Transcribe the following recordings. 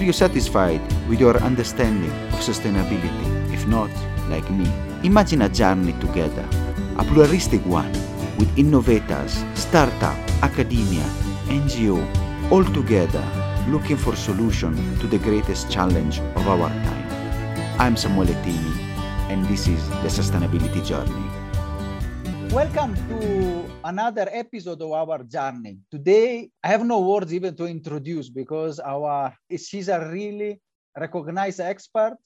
Are you satisfied with your understanding of sustainability? If not, like me, imagine a journey together, a pluralistic one with innovators, startup, academia, NGO, all together looking for solution to the greatest challenge of our time. I'm Samuele Tini, and this is the Sustainability Journey. Welcome to another episode of our journey. Today, I have no words even to introduce because our she's a really recognized expert.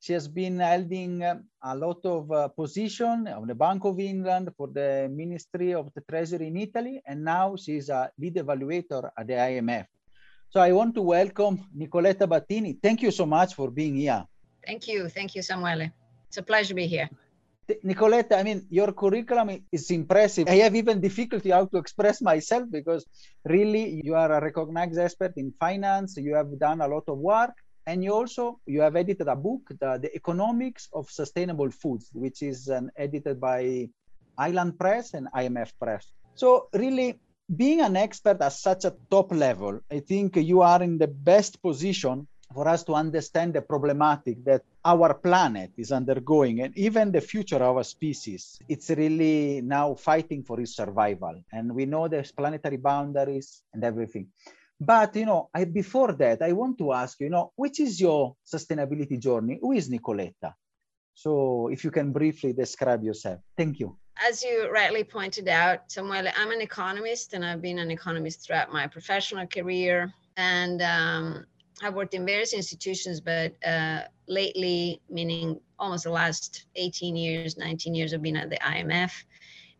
She has been holding um, a lot of uh, position on the Bank of England for the Ministry of the Treasury in Italy, and now she's a lead evaluator at the IMF. So I want to welcome Nicoletta Batini. Thank you so much for being here. Thank you. Thank you, Samuele. It's a pleasure to be here. Nicoletta, I mean, your curriculum is impressive. I have even difficulty how to express myself because really you are a recognized expert in finance. You have done a lot of work and you also you have edited a book, the, the Economics of Sustainable Foods, which is um, edited by Island Press and IMF Press. So really being an expert at such a top level, I think you are in the best position for us to understand the problematic that our planet is undergoing and even the future of our species. It's really now fighting for its survival. And we know there's planetary boundaries and everything. But you know, I, before that, I want to ask you, know, which is your sustainability journey? Who is Nicoletta? So if you can briefly describe yourself. Thank you. As you rightly pointed out, Samuel, I'm an economist and I've been an economist throughout my professional career. And um, I've worked in various institutions, but uh, lately, meaning almost the last 18 years, 19 years, I've been at the IMF.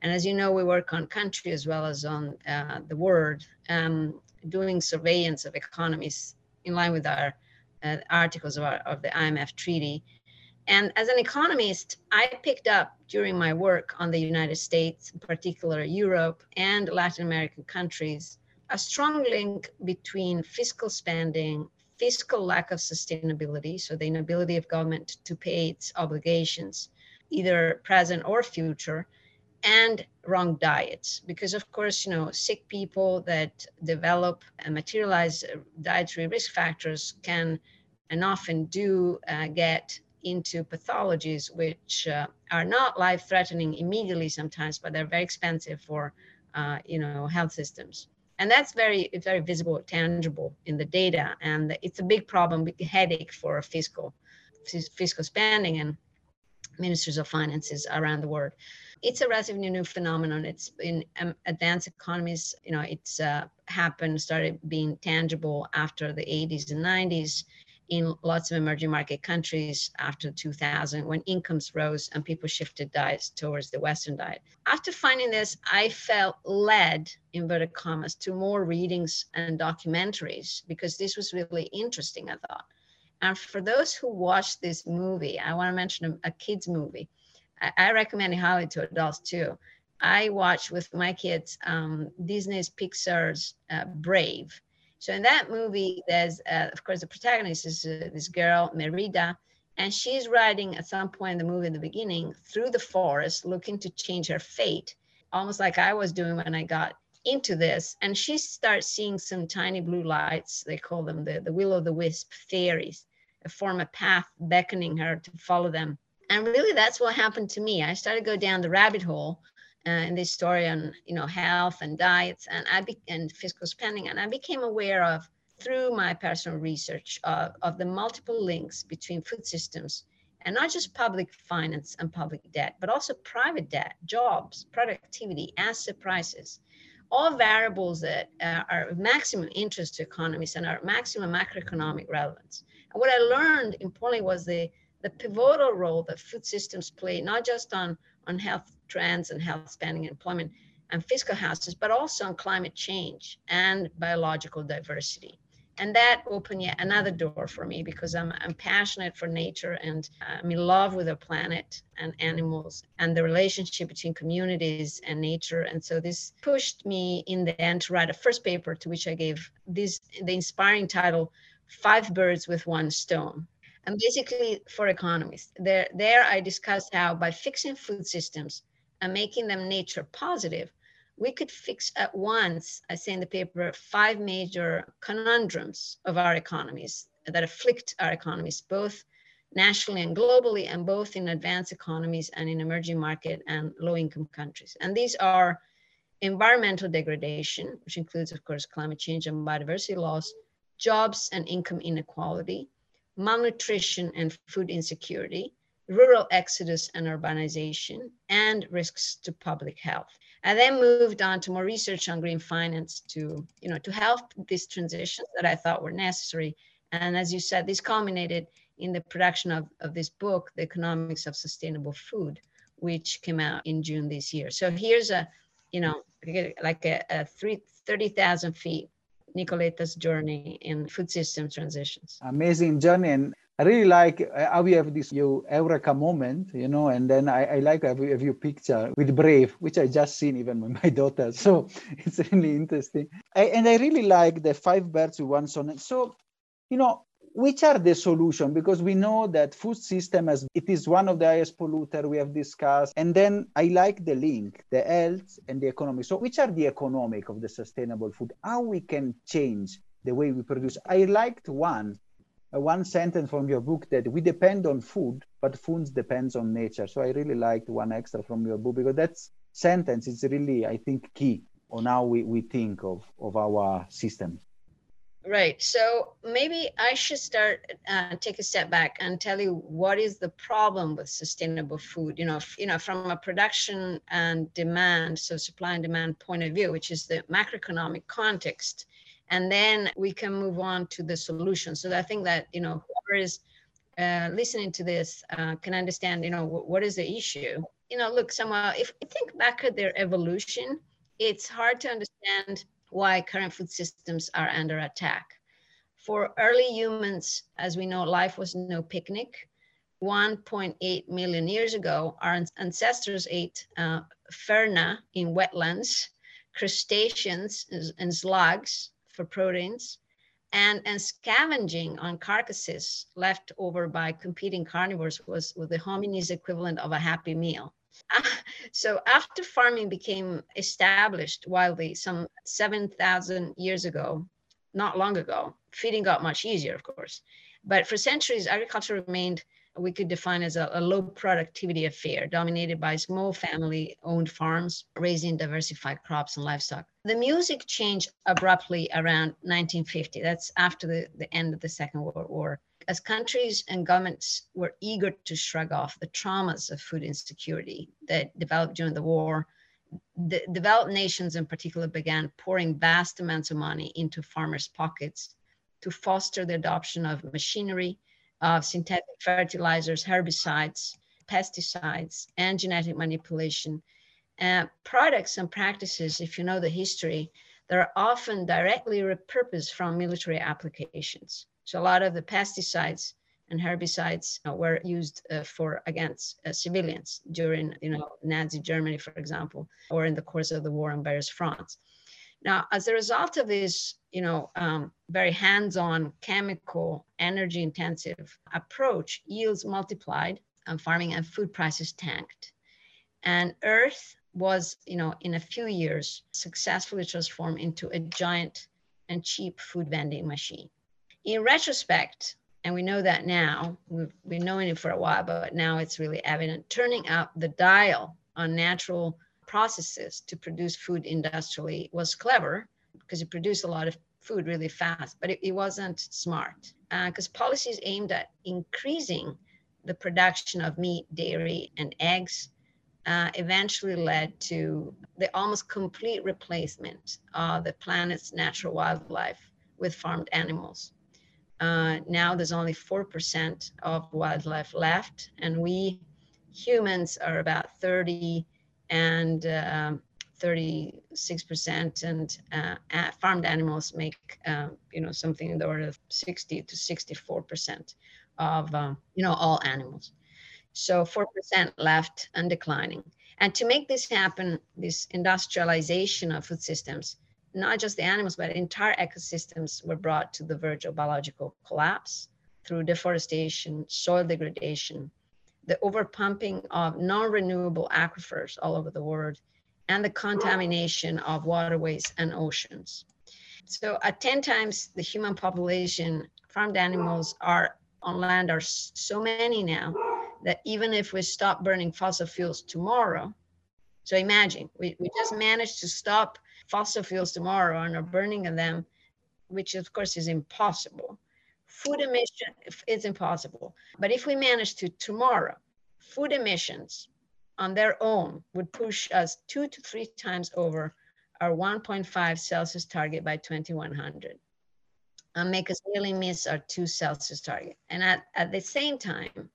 And as you know, we work on country as well as on uh, the world, um, doing surveillance of economies in line with our uh, articles of, our, of the IMF treaty. And as an economist, I picked up during my work on the United States, in particular Europe and Latin American countries, a strong link between fiscal spending, fiscal lack of sustainability, so the inability of government to pay its obligations, either present or future, and wrong diets. Because, of course, you know, sick people that develop and materialize dietary risk factors can and often do uh, get into pathologies which uh, are not life threatening immediately sometimes, but they're very expensive for, uh, you know, health systems. And that's very, very visible, tangible in the data. And it's a big problem, big headache for fiscal, fiscal spending and ministers of finances around the world. It's a relatively new phenomenon. It's in um, advanced economies, you know, it's uh, happened, started being tangible after the 80s and 90s in lots of emerging market countries after 2000 when incomes rose and people shifted diets towards the Western diet. After finding this, I felt led, inverted commas, to more readings and documentaries because this was really interesting, I thought. And for those who watch this movie, I want to mention a, a kids' movie. I, I recommend it highly to adults too. I watched with my kids um, Disney's Pixar's uh, Brave so in that movie, there's, uh, of course, the protagonist is uh, this girl, Merida, and she's riding at some point in the movie in the beginning through the forest looking to change her fate, almost like I was doing when I got into this. And she starts seeing some tiny blue lights, they call them the, the will o' the wisp fairies, form a path beckoning her to follow them. And really, that's what happened to me. I started to go down the rabbit hole uh, in this story on you know health and diets and I be- and fiscal spending, and I became aware of through my personal research of, of the multiple links between food systems and not just public finance and public debt, but also private debt, jobs, productivity, asset prices, all variables that uh, are of maximum interest to economists and are maximum macroeconomic relevance. And what I learned importantly was the, the pivotal role that food systems play, not just on, on health trends and health spending and employment and fiscal houses, but also on climate change and biological diversity. And that opened yet another door for me because I'm, I'm passionate for nature and I'm in love with the planet and animals and the relationship between communities and nature. And so this pushed me in the end to write a first paper to which I gave this the inspiring title, Five Birds with One Stone. And basically for economists, there, there I discussed how by fixing food systems, and making them nature positive, we could fix at once, I say in the paper, five major conundrums of our economies that afflict our economies, both nationally and globally, and both in advanced economies and in emerging market and low income countries. And these are environmental degradation, which includes, of course, climate change and biodiversity loss, jobs and income inequality, malnutrition and food insecurity, rural exodus and urbanization, and risks to public health. I then moved on to more research on green finance to, you know, to help these transitions that I thought were necessary. And as you said, this culminated in the production of, of this book, The Economics of Sustainable Food, which came out in June this year. So here's a, you know, like a, a three, 30,000 feet Nicoletta's journey in food system transitions. Amazing journey. And I really like uh, how you have this you eureka moment, you know, and then I, I like have you picture with Brave, which I just seen even with my daughter. So it's really interesting. I, and I really like the five birds with one stone. So, you know, which are the solution because we know that food system as it is one of the highest polluter we have discussed and then i like the link the health and the economic so which are the economic of the sustainable food how we can change the way we produce i liked one one sentence from your book that we depend on food but food depends on nature so i really liked one extra from your book because that sentence is really i think key on how we, we think of, of our system Right. So maybe I should start uh, take a step back and tell you what is the problem with sustainable food. You know, f- you know, from a production and demand, so supply and demand point of view, which is the macroeconomic context, and then we can move on to the solution. So I think that you know whoever is uh, listening to this uh, can understand. You know, w- what is the issue. You know, look, somehow if you think back at their evolution, it's hard to understand why current food systems are under attack. For early humans, as we know, life was no picnic. 1.8 million years ago, our ancestors ate uh, ferna in wetlands, crustaceans and slugs for proteins, and, and scavenging on carcasses left over by competing carnivores was, was the hominid's equivalent of a happy meal. so after farming became established wildly some 7,000 years ago, not long ago, feeding got much easier, of course. But for centuries, agriculture remained we could define as a, a, low productivity affair dominated by small family owned farms raising diversified crops and livestock. The music changed abruptly around 1950. That's after the, the end of the Second World War as countries and governments were eager to shrug off the traumas of food insecurity that developed during the war, the developed nations in particular began pouring vast amounts of money into farmers' pockets to foster the adoption of machinery, of synthetic fertilizers, herbicides, pesticides, and genetic manipulation. Uh, products and practices, if you know the history, that are often directly repurposed from military applications. So a lot of the pesticides and herbicides uh, were used uh, for against uh, civilians during, you know, Nazi Germany, for example, or in the course of the war on various fronts. Now, as a result of this, you know, um, very hands-on, chemical, energy-intensive approach, yields multiplied, and farming and food prices tanked, and Earth was, you know, in a few years, successfully transformed into a giant and cheap food vending machine. In retrospect, and we know that now, we've been knowing it for a while, but now it's really evident, turning up the dial on natural processes to produce food industrially was clever because it produced a lot of food really fast, but it, it wasn't smart because uh, policies aimed at increasing the production of meat, dairy, and eggs uh, eventually led to the almost complete replacement of the planet's natural wildlife with farmed animals. Uh, now there's only 4% of wildlife left, and we humans are about 30 and uh, 36%, and uh, farmed animals make um, you know something in the order of 60 to 64% of um, you know all animals. So 4% left and declining. And to make this happen, this industrialization of food systems not just the animals, but entire ecosystems were brought to the verge of biological collapse through deforestation, soil degradation, the overpumping of non-renewable aquifers all over the world, and the contamination of waterways and oceans. So at 10 times the human population farmed animals are on land are so many now that even if we stop burning fossil fuels tomorrow, so imagine we, we just managed to stop fossil fuels tomorrow and are burning them, which of course is impossible. Food emission is impossible. But if we manage to tomorrow, food emissions on their own would push us two to three times over our 1.5 Celsius target by 2100 and make us nearly miss our two Celsius target. And at, at the same time,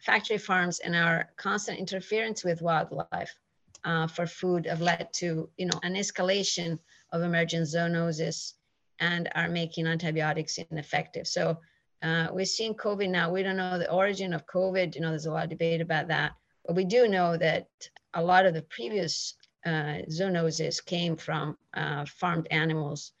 factory farms and our constant interference with wildlife uh, for food have led to, you know, an escalation of emergent zoonosis and are making antibiotics ineffective. So uh, we're seeing COVID now. We don't know the origin of COVID. You know, there's a lot of debate about that. But we do know that a lot of the previous uh, zoonoses came from uh, farmed animals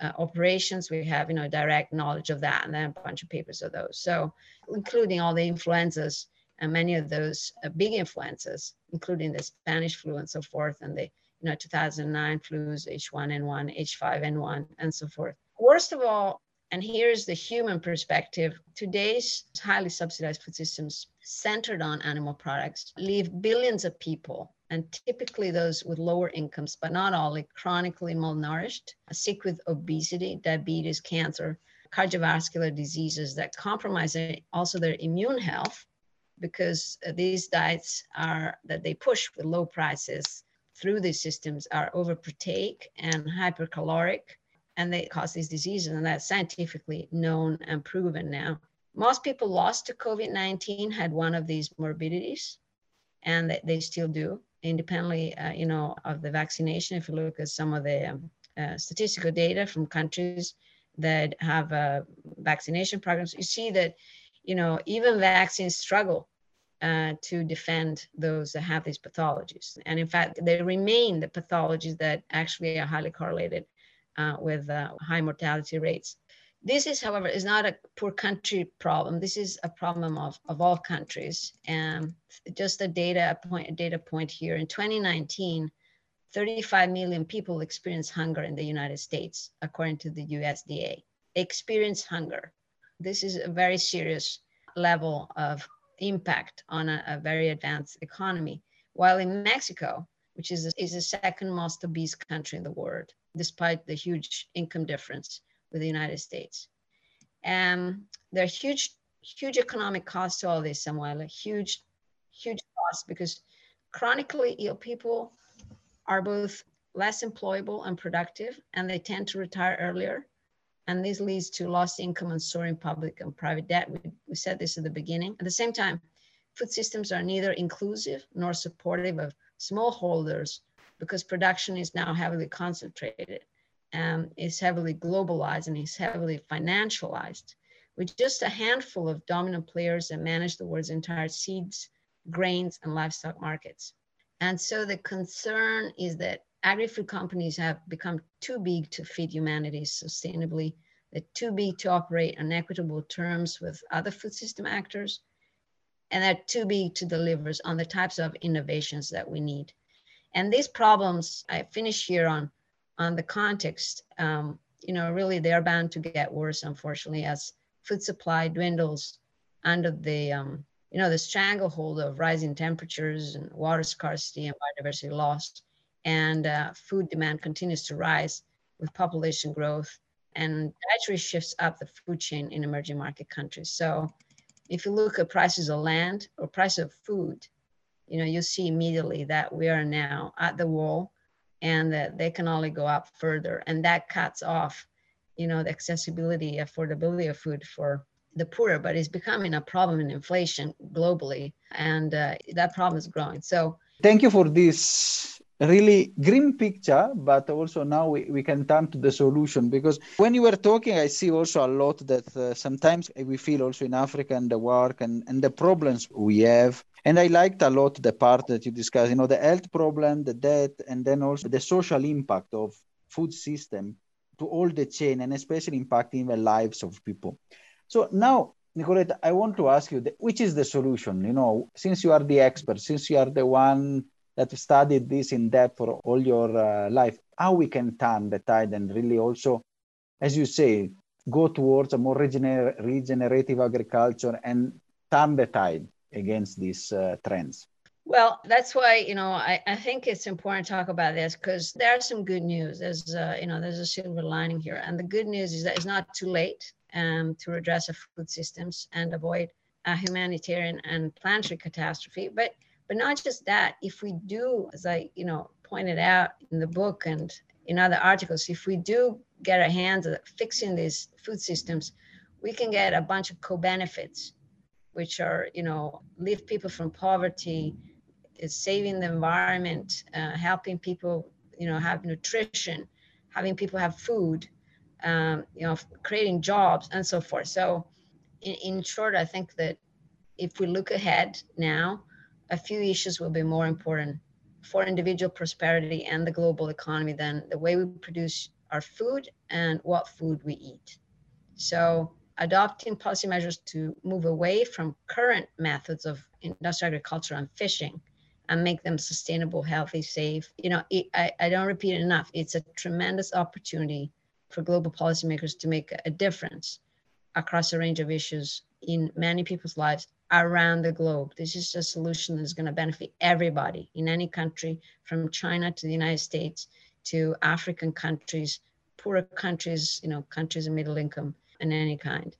uh, operations. We have, you know, direct knowledge of that, and then a bunch of papers of those. So, including all the influenzas and many of those uh, big influenzas, including the Spanish flu and so forth, and the you know 2009 flus, H1N1, H5N1, and so forth. Worst of all, and here's the human perspective. Today's highly subsidized food systems centered on animal products leave billions of people, and typically those with lower incomes, but not all, like chronically malnourished, sick with obesity, diabetes, cancer, cardiovascular diseases that compromise also their immune health because uh, these diets are that they push with low prices through these systems are overproteic and hypercaloric and they cause these diseases, and that's scientifically known and proven now. Most people lost to COVID 19 had one of these morbidities, and they, they still do, independently, uh, you know, of the vaccination. If you look at some of the um, uh, statistical data from countries that have uh, vaccination programs, you see that, you know, even vaccines struggle uh, to defend those that have these pathologies. And in fact, they remain the pathologies that actually are highly correlated uh, with uh, high mortality rates. This is, however, is not a poor country problem. This is a problem of, of all countries. And just a data point, a data point here in 2019, 35 million people experienced hunger in the United States, according to the USDA. Experience hunger. This is a very serious level of impact on a, a very advanced economy. While in Mexico, which is, is the second most obese country in the world, despite the huge income difference with the United States. And there are huge, huge economic costs to all this, Samuel, huge, huge costs because chronically ill people are both less employable and productive, and they tend to retire earlier. And this leads to lost income and soaring public and private debt. We, we said this at the beginning. At the same time, food systems are neither inclusive nor supportive of smallholders because production is now heavily concentrated and is heavily globalized and is heavily financialized with just a handful of dominant players that manage the world's entire seeds, grains, and livestock markets. And so the concern is that agri-food companies have become too big to feed humanity sustainably. They're too big to operate on equitable terms with other food system actors. And they're too big to deliver on the types of innovations that we need. And these problems, I finish here on, on the context, um, you know, really they're bound to get worse, unfortunately, as food supply dwindles under the, um, you know, the stranglehold of rising temperatures and water scarcity and biodiversity loss. And uh, food demand continues to rise with population growth and dietary shifts up the food chain in emerging market countries. So if you look at prices of land or price of food, you know, you see immediately that we are now at the wall and that they can only go up further. And that cuts off, you know, the accessibility, affordability of food for the poorer, but it's becoming a problem in inflation globally. And uh, that problem is growing. So thank you for this really grim picture but also now we, we can turn to the solution because when you were talking i see also a lot that uh, sometimes we feel also in africa and the work and, and the problems we have and I liked a lot the part that you discussed, you know, the health problem, the debt, and then also the social impact of food system to all the chain and especially impacting the lives of people. So now, Nicoletta, I want to ask you, which is the solution? You know, since you are the expert, since you are the one that studied this in depth for all your uh, life, how we can turn the tide and really also, as you say, go towards a more regener- regenerative agriculture and turn the tide against these uh, trends? Well, that's why you know I, I think it's important to talk about this because there's some good news. There's uh, you know there's a silver lining here, and the good news is that it's not too late um, to redress our food systems and avoid a humanitarian and planetary catastrophe. But but not just that. If we do, as I you know pointed out in the book and in other articles, if we do get our hands at fixing these food systems, we can get a bunch of co-benefits, which are you know lift people from poverty saving the environment, uh, helping people, you know, have nutrition, having people have food, um, you know, creating jobs and so forth. So, in, in short, I think that if we look ahead now, a few issues will be more important for individual prosperity and the global economy than the way we produce our food and what food we eat. So, adopting policy measures to move away from current methods of industrial agriculture and fishing and make them sustainable, healthy, safe. You know, it, I, I don't repeat it enough. It's a tremendous opportunity for global policymakers to make a difference across a range of issues in many people's lives around the globe. This is a solution that's going to benefit everybody in any country, from China to the United States to African countries, poorer countries, you know, countries of middle income and any kind.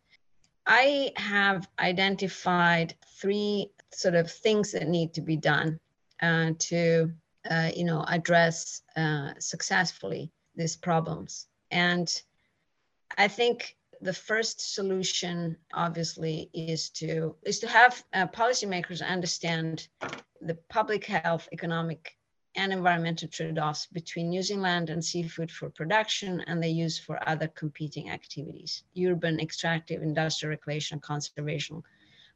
I have identified three sort of things that need to be done uh, to uh, you know address uh, successfully these problems and i think the first solution obviously is to is to have uh, policymakers understand the public health economic and environmental trade-offs between using land and seafood for production and the use for other competing activities urban extractive industrial recreation conservation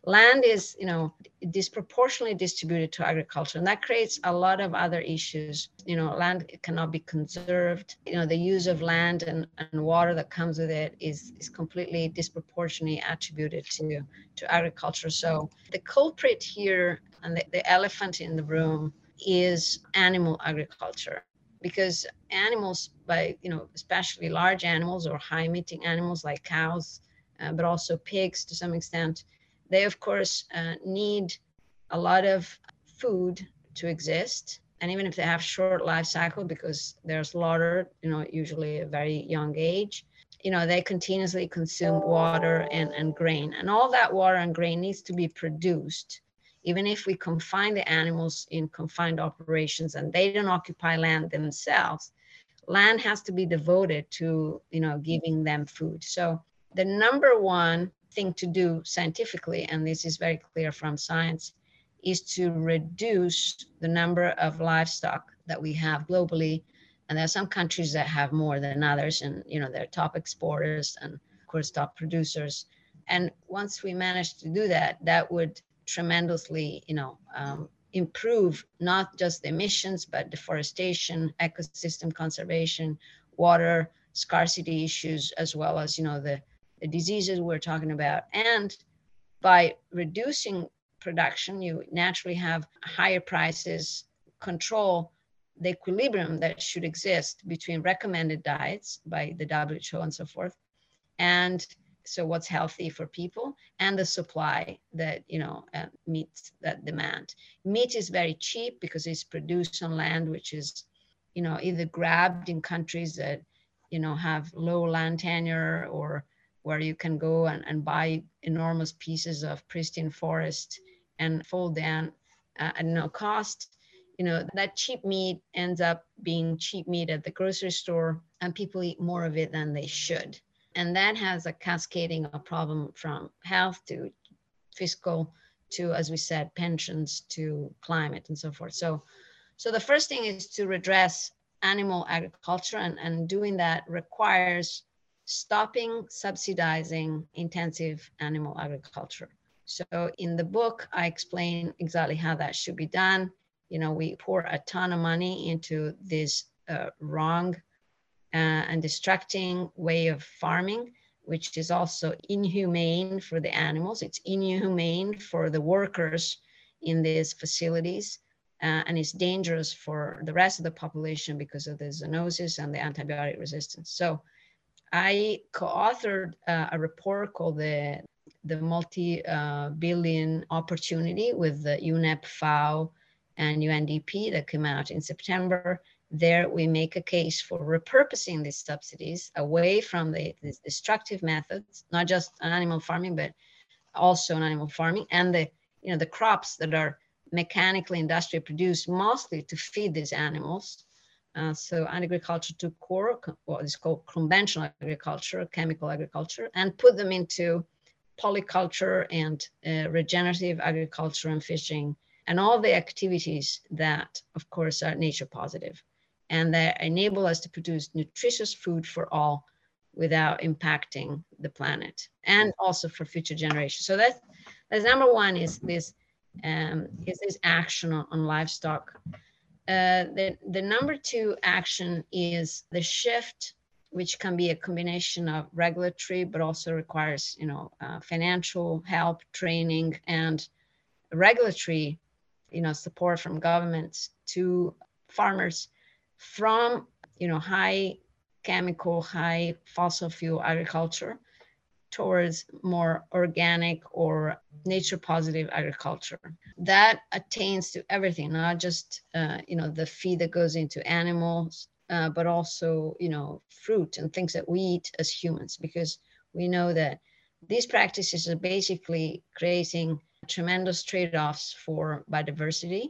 land is you know disproportionately distributed to agriculture and that creates a lot of other issues. You know land cannot be conserved. You know the use of land and, and water that comes with it is is completely disproportionately attributed to to agriculture. So the culprit here and the, the elephant in the room is animal agriculture because animals by you know especially large animals or high emitting animals like cows uh, but also pigs to some extent they, of course, uh, need a lot of food to exist. And even if they have short life cycle because they're slaughtered, you know, usually a very young age, you know, they continuously consume water and, and grain. And all that water and grain needs to be produced. Even if we confine the animals in confined operations and they don't occupy land themselves, land has to be devoted to, you know, giving them food. So the number one thing to do scientifically, and this is very clear from science, is to reduce the number of livestock that we have globally. And there are some countries that have more than others, and you know they're top exporters and of course top producers. And once we manage to do that, that would tremendously, you know, um, improve not just the emissions but deforestation, ecosystem conservation, water scarcity issues, as well as you know the the diseases we're talking about. And by reducing production, you naturally have higher prices, control the equilibrium that should exist between recommended diets by the WHO and so forth, and so what's healthy for people and the supply that you know uh, meets that demand. Meat is very cheap because it's produced on land which is, you know, either grabbed in countries that you know have low land tenure or where you can go and, and buy enormous pieces of pristine forest and fold down uh, at no cost. You know that cheap meat ends up being cheap meat at the grocery store and people eat more of it than they should. And that has a cascading of problem from health to fiscal to as we said pensions to climate and so forth. So so the first thing is to redress animal agriculture and, and doing that requires stopping subsidizing intensive animal agriculture. So in the book, I explain exactly how that should be done. You know, we pour a ton of money into this uh, wrong uh, and distracting way of farming, which is also inhumane for the animals. It's inhumane for the workers in these facilities. Uh, and it's dangerous for the rest of the population because of the zoonosis and the antibiotic resistance. So I co-authored uh, a report called the the multi-billion uh, opportunity with the UNEP, FAO, and UNDP that came out in September. There, we make a case for repurposing these subsidies away from the, destructive methods, not just on animal farming, but also on animal farming and the you know the crops that are mechanically industrially produced mostly to feed these animals. Uh, so agriculture to core what is called conventional agriculture, chemical agriculture, and put them into polyculture and uh, regenerative agriculture and fishing and all the activities that, of course, are nature positive and that enable us to produce nutritious food for all without impacting the planet and also for future generations. So that's, that's number one is this um, is this action on, on livestock. Uh, the, the number two action is the shift, which can be a combination of regulatory, but also requires, you know, uh, financial help, training, and regulatory, you know, support from governments to farmers from, you know, high chemical, high fossil fuel agriculture towards more organic or nature positive agriculture. That attains to everything not just uh, you know the feed that goes into animals uh, but also you know fruit and things that we eat as humans because we know that these practices are basically creating tremendous trade-offs for biodiversity.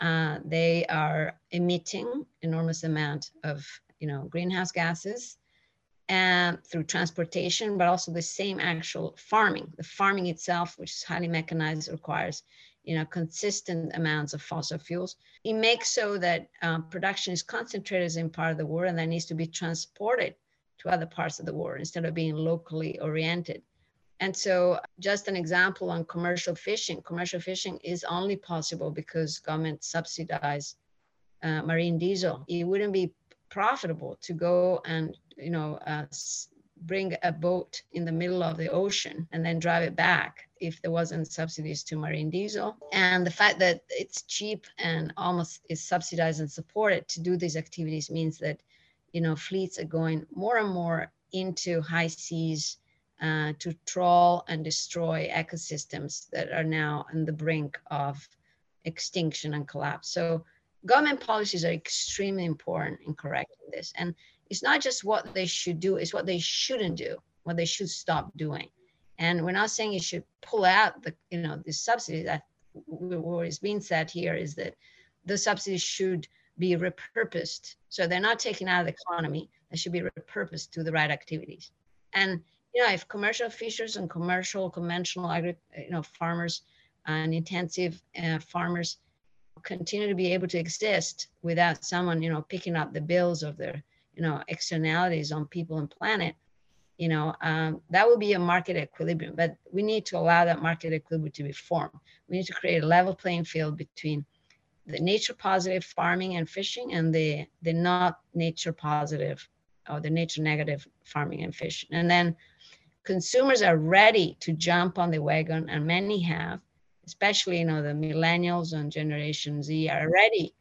Uh, they are emitting enormous amount of you know greenhouse gases and through transportation, but also the same actual farming. The farming itself, which is highly mechanized, requires you know consistent amounts of fossil fuels. It makes so that um, production is concentrated in part of the world and that needs to be transported to other parts of the world instead of being locally oriented. And so, just an example on commercial fishing. Commercial fishing is only possible because government subsidize uh, marine diesel. It wouldn't be profitable to go and you know uh, bring a boat in the middle of the ocean and then drive it back if there wasn't subsidies to marine diesel and the fact that it's cheap and almost is subsidized and supported to do these activities means that you know fleets are going more and more into high seas uh, to trawl and destroy ecosystems that are now on the brink of extinction and collapse so government policies are extremely important in correcting this. And it's not just what they should do, it's what they shouldn't do, what they should stop doing. And we're not saying you should pull out the, you know, the subsidies. That what is being said here is that the subsidies should be repurposed. So they're not taken out of the economy. They should be repurposed to the right activities. And you know, if commercial fishers and commercial conventional agri- you know farmers and intensive uh, farmers continue to be able to exist without someone, you know, picking up the bills of their, you know, externalities on people and planet, you know, um, that would be a market equilibrium. But we need to allow that market equilibrium to be formed. We need to create a level playing field between the nature positive farming and fishing and the the not nature positive or the nature negative farming and fishing. And then consumers are ready to jump on the wagon, and many have especially you know the millennials and Generation Z are ready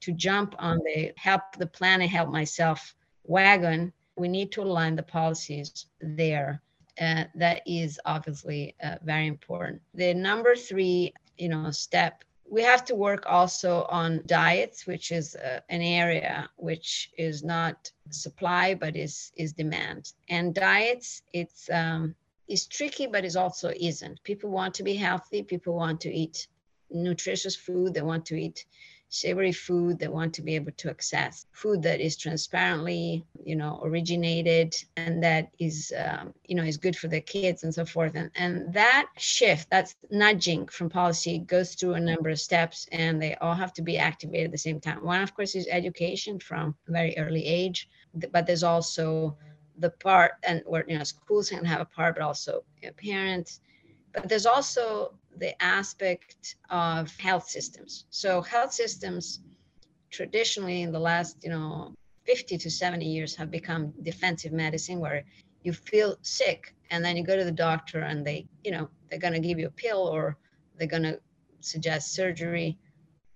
to jump on the help the planet, help myself wagon. We need to align the policies there. Uh, that is obviously uh, very important. The number three, you know, step we have to work also on diets, which is uh, an area which is not supply but is is demand. And diets, it's um, is tricky, but it also isn't. People want to be healthy. People want to eat nutritious food. They want to eat savory food. They want to be able to access food that is transparently, you know, originated and that is, um, you know, is good for the kids and so forth. And, and that shift, that's nudging from policy goes through a number of steps and they all have to be activated at the same time. One, of course, is education from a very early age, but there's also the part and where you know schools can have a part but also you know, parents but there's also the aspect of health systems. So health systems traditionally in the last you know 50 to 70 years have become defensive medicine where you feel sick and then you go to the doctor and they you know they're going to give you a pill or they're going to suggest surgery.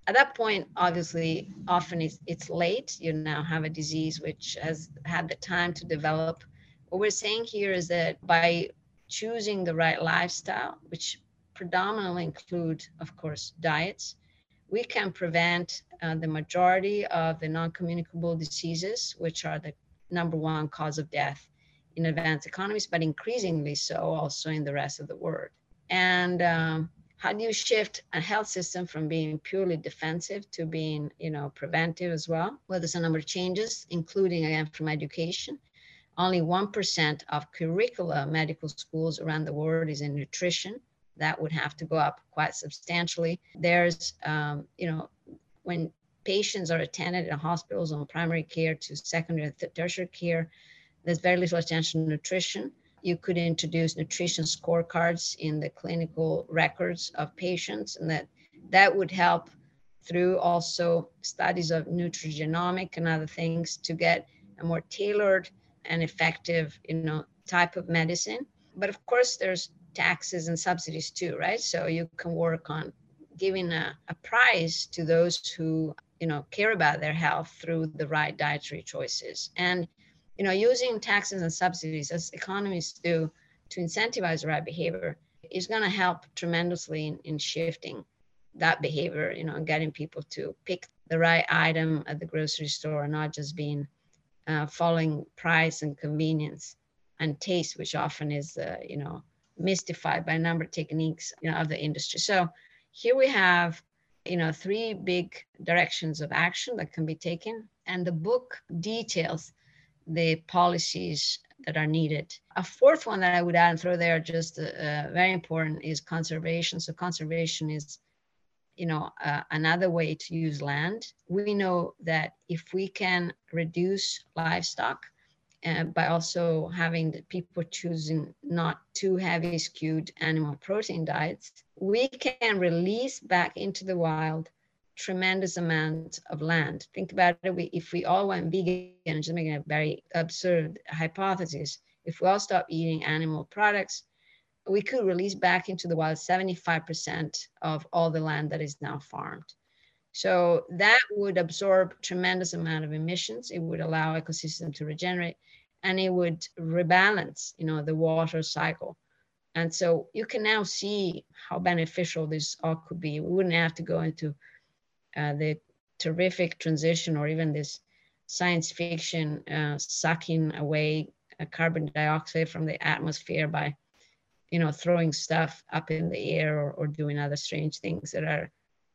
At that point, obviously, often it's, it's late. You now have a disease which has had the time to develop, what we're saying here is that by choosing the right lifestyle, which predominantly include, of course, diets, we can prevent uh, the majority of the non-communicable diseases, which are the number one cause of death in advanced economies, but increasingly so also in the rest of the world. And um, how do you shift a health system from being purely defensive to being, you know, preventive as well? Well, there's a number of changes, including again from education. Only 1% of curricula medical schools around the world is in nutrition. That would have to go up quite substantially. There's, um, you know, when patients are attended in hospitals on primary care to secondary and tertiary care, there's very little attention to nutrition. You could introduce nutrition scorecards in the clinical records of patients, and that that would help through also studies of nutrigenomic and other things to get a more tailored and effective, you know, type of medicine. But of course, there's taxes and subsidies too, right? So you can work on giving a, a prize to those who, you know, care about their health through the right dietary choices. And you know, using taxes and subsidies as economists do to incentivize the right behavior is going to help tremendously in, in shifting that behavior, you know, and getting people to pick the right item at the grocery store, and not just being uh, following price and convenience and taste, which often is, uh, you know, mystified by a number of techniques you know, of the industry. So here we have, you know, three big directions of action that can be taken. And the book details the policies that are needed. A fourth one that I would add and throw there, just uh, uh, very important, is conservation. So conservation is, you know, uh, another way to use land. We know that if we can reduce livestock uh, by also having the people choosing not too heavy skewed animal protein diets, we can release back into the wild tremendous amount of land. Think about it. We, if we all went vegan, and just making a very absurd hypothesis, if we all stop eating animal products, we could release back into the wild 75% of all the land that is now farmed. So that would absorb tremendous amount of emissions. It would allow ecosystem to regenerate and it would rebalance, you know, the water cycle. And so you can now see how beneficial this all could be. We wouldn't have to go into uh, the terrific transition or even this science fiction uh, sucking away carbon dioxide from the atmosphere by you know throwing stuff up in the air or, or doing other strange things that are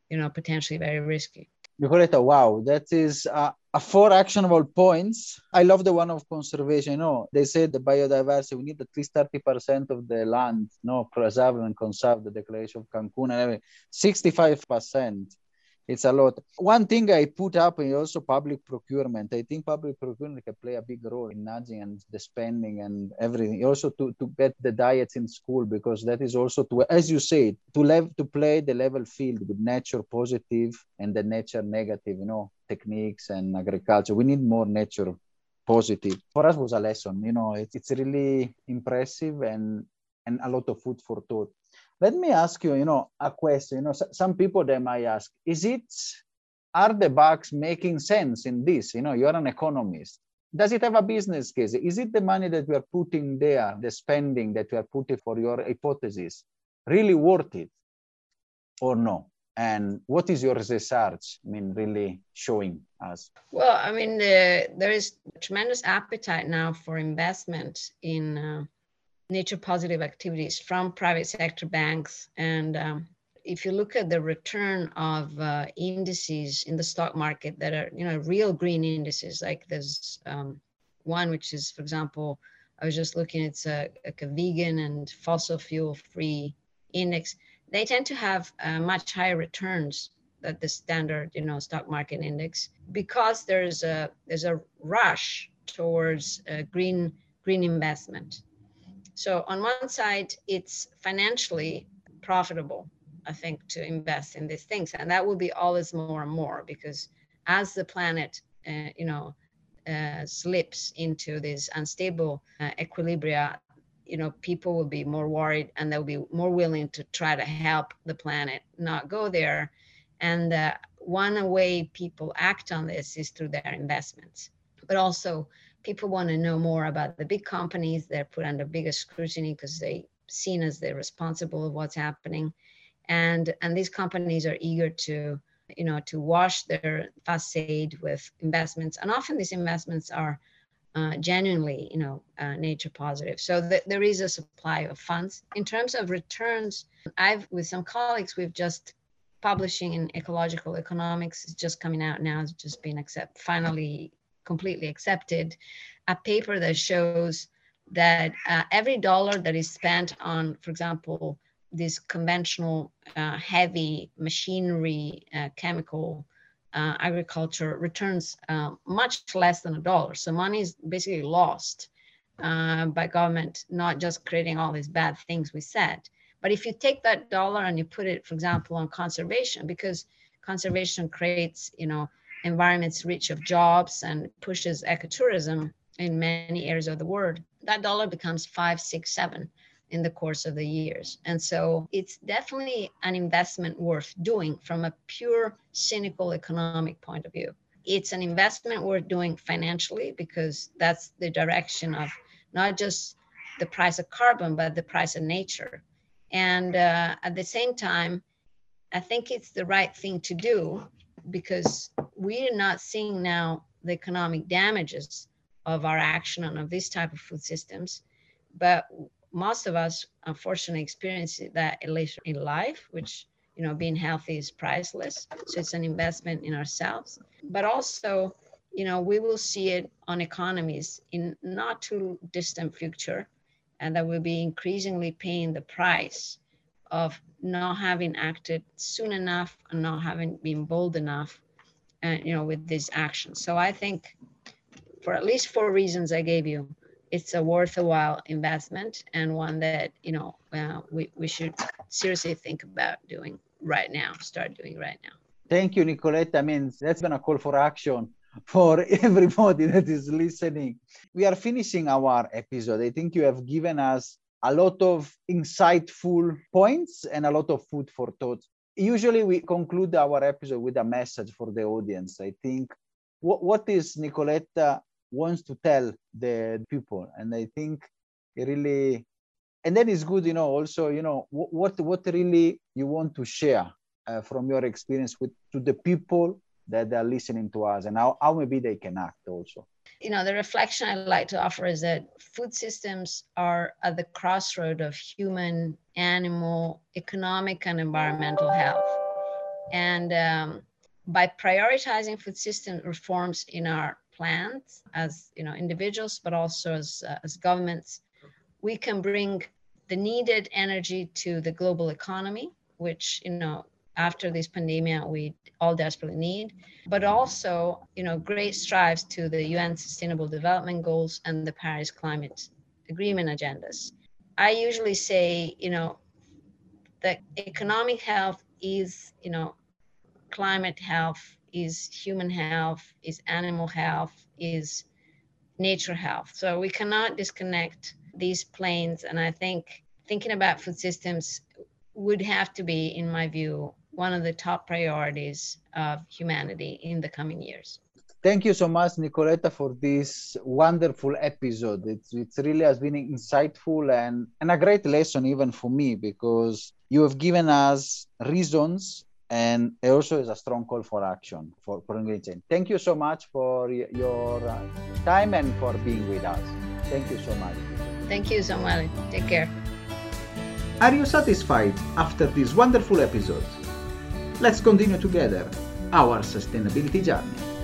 you know potentially very risky Nicoletta, wow, that is uh, a four actionable points. I love the one of conservation. You know, they said the biodiversity, we need at least 30% of the land, you know, preserve and conserve the declaration of Cancun and everything. 65% it's a lot. One thing I put up is also public procurement. I think public procurement can play a big role in nudging and the spending and everything. Also to, to get the diets in school because that is also to, as you said, to lev- to play the level field with nature positive and the nature negative, you know, techniques and agriculture. We need more nature positive. For us was a lesson, you know, it, it's really impressive and and a lot of food for thought. Let me ask you, you know, a question. You know, some people they might ask, is it are the bucks making sense in this? You know, you're an economist. Does it have a business case? Is it the money that we are putting there, the spending that we are putting for your hypothesis, really worth it or no? And what is your research? I mean, really showing us? Well, I mean, the, there is tremendous appetite now for investment in uh, nature positive activities from private sector banks. And um, if you look at the return of uh, indices in the stock market that are, you know, real green indices, like there's um, one which is, for example, I was just looking, it's a, a vegan and fossil fuel free index. They tend to have uh, much higher returns than the standard, you know, stock market index because there's a there's a rush towards uh, green green investment. So on one side, it's financially profitable, I think, to invest in these things, and that will be always more and more because as the planet, uh, you know, uh, slips into this unstable uh, equilibria, you know, people will be more worried and they'll be more willing to try to help the planet not go there. And uh, one way people act on this is through their investments, but also people want to know more about the big companies. They're put under bigger scrutiny because they seen as they're responsible of what's happening, and and these companies are eager to you know to wash their facade with investments, and often these investments are uh, genuinely, you know, uh, nature positive. So th- there is a supply of funds. In terms of returns, I've with some colleagues, we've just publishing in ecological economics is just coming out now. It's just been accept finally completely accepted. A paper that shows that uh, every dollar that is spent on, for example, this conventional uh, heavy machinery, uh, chemical uh, agriculture returns uh, much less than a dollar. So money is basically lost uh, by government, not just creating all these bad things we said. But if you take that dollar and you put it, for example, on conservation, because conservation creates, you know, environments rich of jobs and pushes ecotourism in many areas of the world, that dollar becomes five, six, seven in the course of the years. And so it's definitely an investment worth doing from a pure cynical economic point of view. It's an investment worth doing financially because that's the direction of not just the price of carbon, but the price of nature. And uh, at the same time, I think it's the right thing to do because we are not seeing now the economic damages of our action on of this type of food systems, but most of us unfortunately experience that at later in life, which you know being healthy is priceless. So it's an investment in ourselves, but also you know we will see it on economies in not too distant future, and that we'll be increasingly paying the price of not having acted soon enough and not having been bold enough, and uh, you know with this action. So I think for at least four reasons I gave you it's a worthwhile investment and one that you know uh, we, we should seriously think about doing right now start doing right now. Thank you nicoletta i mean that's been a call for action for everybody that is listening. We are finishing our episode. I think you have given us a lot of insightful points and a lot of food for thought. Usually we conclude our episode with a message for the audience i think. What, what is nicoletta wants to tell the people? And i think it really and then it's good you know also you know what what really you want to share uh, from your experience with to the people that are listening to us and how, how maybe they can act also you know the reflection i like to offer is that food systems are at the crossroad of human animal economic and environmental health. And um, by prioritizing food system reforms in our plans as you know individuals but also as, uh, as governments we can bring the needed energy to the global economy which you know after this pandemic we all desperately need but also you know great strides to the un sustainable development goals and the paris climate agreement agendas i usually say you know that economic health is you know climate health is human health, is animal health, is nature health. So we cannot disconnect these planes. And I think thinking about food systems would have to be, in my view, one of the top priorities of humanity in the coming years. Thank you so much, Nicoletta, for this wonderful episode. It's, it really has been insightful and, and a great lesson even for me because you have given us reasons and it also is a strong call for action for, for engagement. Thank you so much for your uh, time and for being with us. Thank you so much. Thank you, Samuel. Take care. Are you satisfied after this wonderful episode? Let's continue together our sustainability journey.